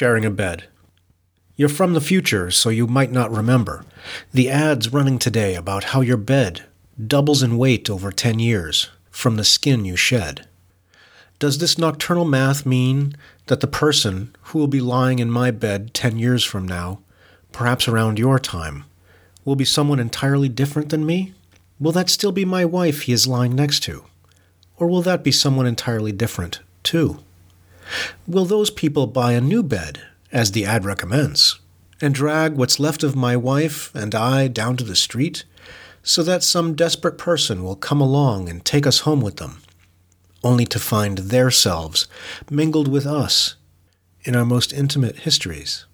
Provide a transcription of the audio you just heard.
sharing a bed. You're from the future, so you might not remember. The ads running today about how your bed doubles in weight over 10 years from the skin you shed. Does this nocturnal math mean that the person who will be lying in my bed 10 years from now, perhaps around your time, will be someone entirely different than me? Will that still be my wife he is lying next to? Or will that be someone entirely different, too? Will those people buy a new bed as the ad recommends, and drag what's left of my wife and I down to the street, so that some desperate person will come along and take us home with them, only to find their selves mingled with us in our most intimate histories.